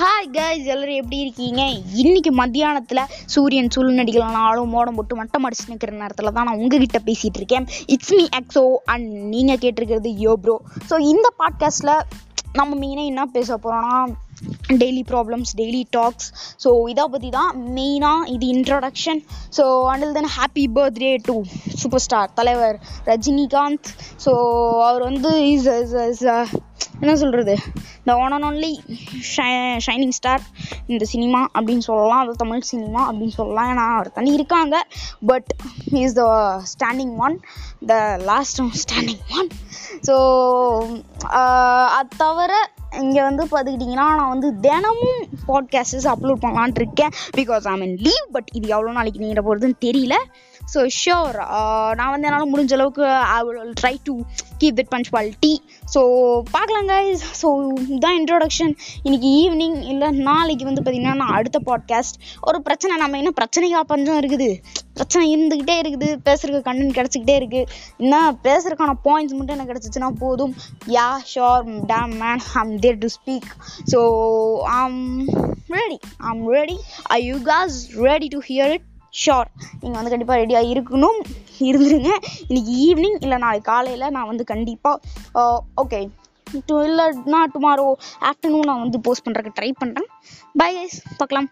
Hi guys எல்லாரும் எப்படி இருக்கீங்க? இன்றைக்கி மத்தியானத்தில் சூரியன் சுழுநடிகளானாலும் மோடம் போட்டு மட்டம் அடிச்சு நிற்கிற நேரத்தில் தான் நான் உங்ககிட்ட பேசிகிட்டு இருக்கேன். இட்ஸ் மீ எக்ஸோ அண்ட் நீங்கள் கேட்டிருக்கிறது யோ ப்ரோ ஸோ இந்த பாட்காஸ்ட்டில் நம்ம மெயினாக என்ன பேச போகிறோன்னா daily problems daily talks so இதை பற்றி தான் மெயினாக இது introduction so until then happy birthday to super star தலைவர் ரஜினிகாந்த். ஸோ அவர் வந்து இஸ் இஸ் என்ன சொல்கிறது இந்த one and only shining star இந்த சினிமா அப்படின்னு சொல்லலாம். அது தமிழ் சினிமா அப்படின்னு சொல்லலாம். ஏன்னா அவர் தனி இருக்காங்க. But is the standing one the last standing one so அது தவிர இங்கே வந்து பார்த்துக்கிட்டிங்கன்னா நான் வந்து தினமும் பாட்காஸ்டஸ் அப்லோட் பண்ணலான்ட்டு இருக்கேன். Because I mean leave but இது எவ்வளோ நாளைக்கு நீங்கள் போகிறதுன்னு தெரியல. ஸோ ஷோர் நான் வந்து என்னால் முடிஞ்ச அளவுக்கு I will try to keep that punctuality so பார்க்கலாம் கைஸ் ஸோ இதுதான் இன்ட்ரோடக்ஷன் இன்னைக்கு ஈவினிங் இல்லை நாளைக்கு வந்து பார்த்திங்கன்னா நான் அடுத்த பாட்காஸ்ட் ஒரு பிரச்சனை நம்ம என்ன பிரச்சனைக்காக பஞ்சம் இருக்குது? பிரச்சனை இருந்துக்கிட்டே இருக்குது. பேசுறதுக்கு கண்டென்ட் கிடச்சிக்கிட்டே இருக்குது என்ன பேசுறதுக்கான பாயிண்ட்ஸ் மட்டும் எனக்கு கிடச்சிச்சின்னா போதும். Ya sure damn man I'm there to speak so I'm ready I'm ready I you cause ready to hear it sure நீங்கள் வந்து கண்டிப்பாக ரெடியாக இருக்கணும். இருந்துருங்க. இன்னைக்கு ஈவினிங் இல்லை நாளைக்கு காலையில் நான் வந்து கண்டிப்பாக ஓகே டு இல்லைனா டுமாரோ ஆஃப்டர்நூன் நான் வந்து போஸ்ட் பண்ணுறதுக்கு ட்ரை பண்ணுறேன் பை கைஸ் பார்க்கலாம்.